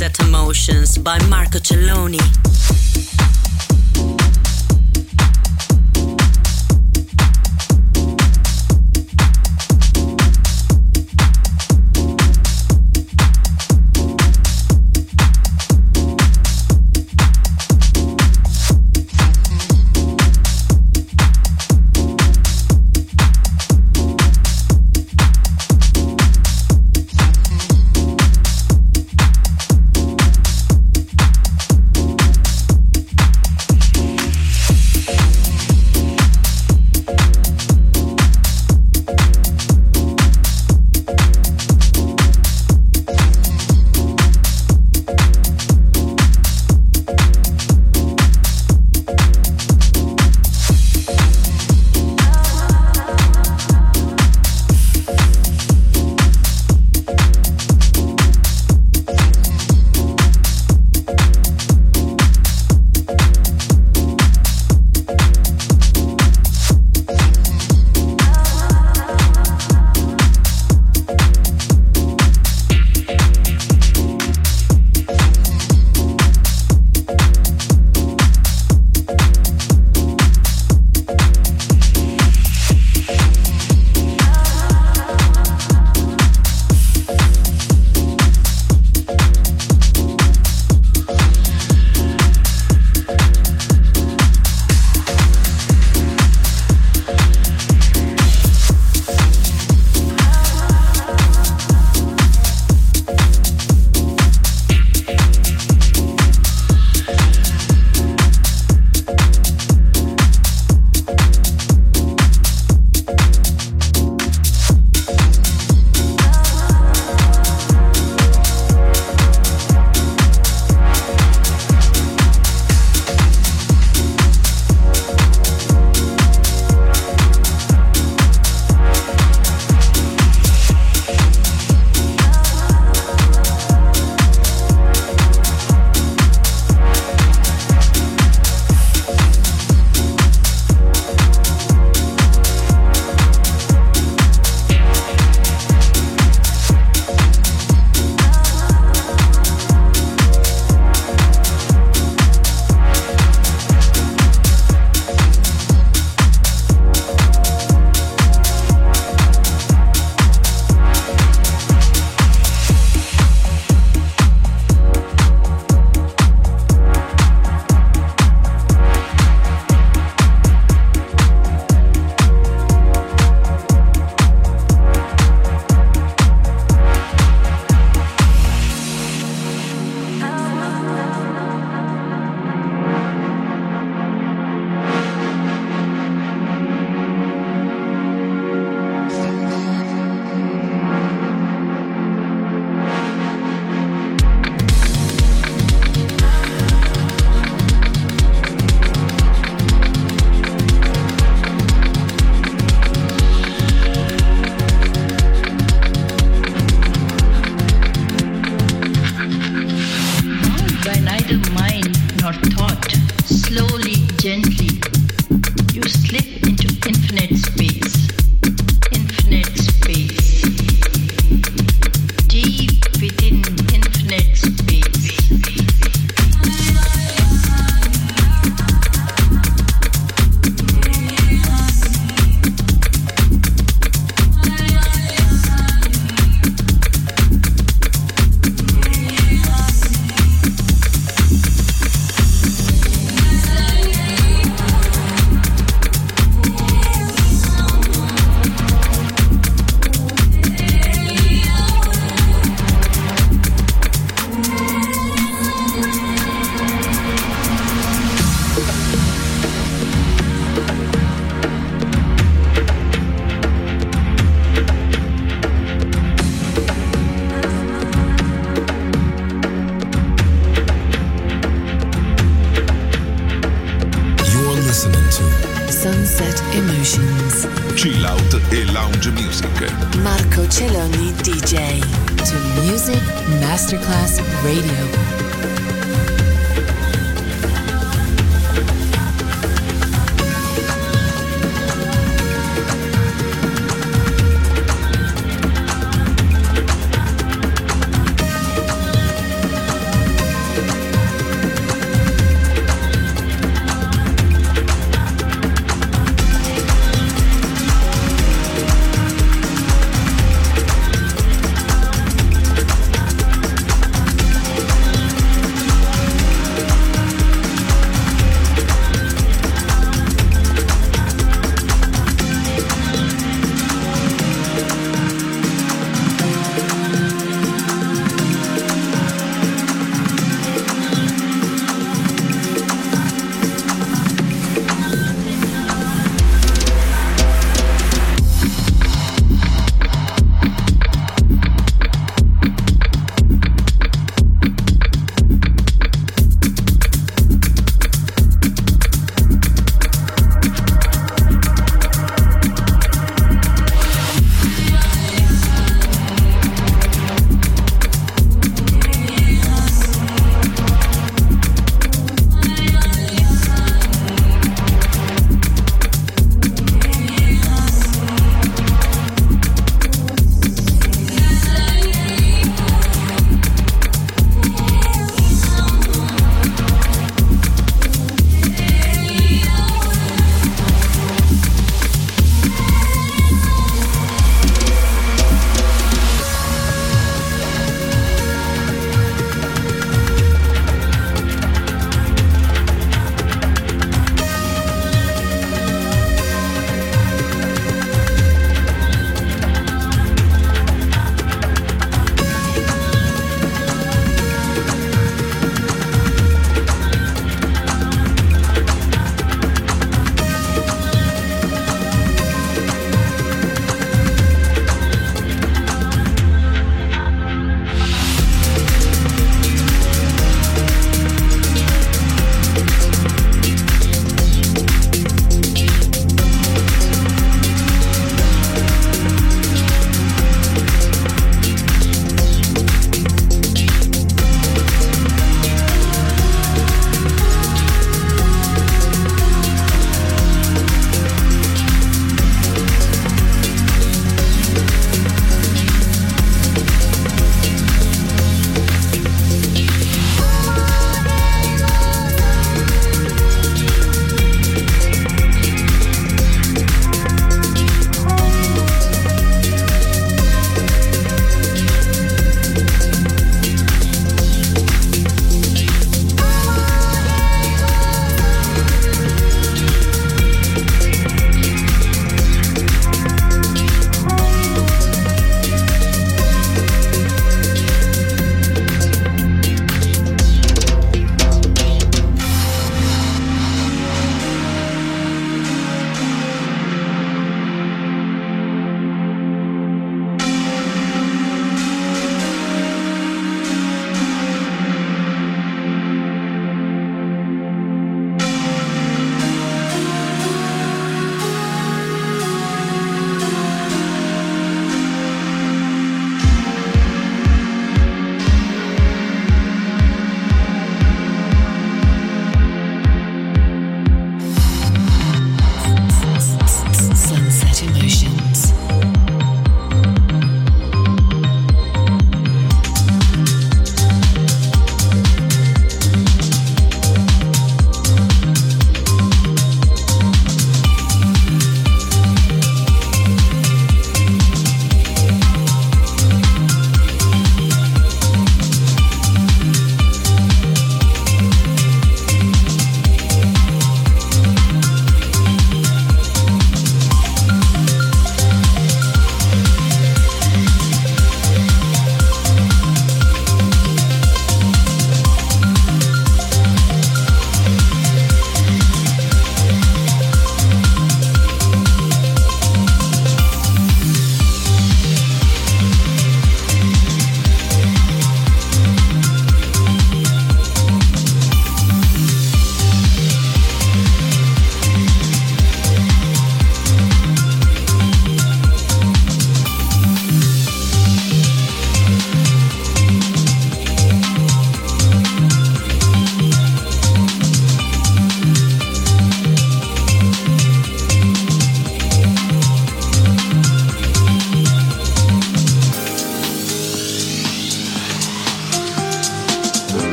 Sunset Emotions by Marco Celloni. gently.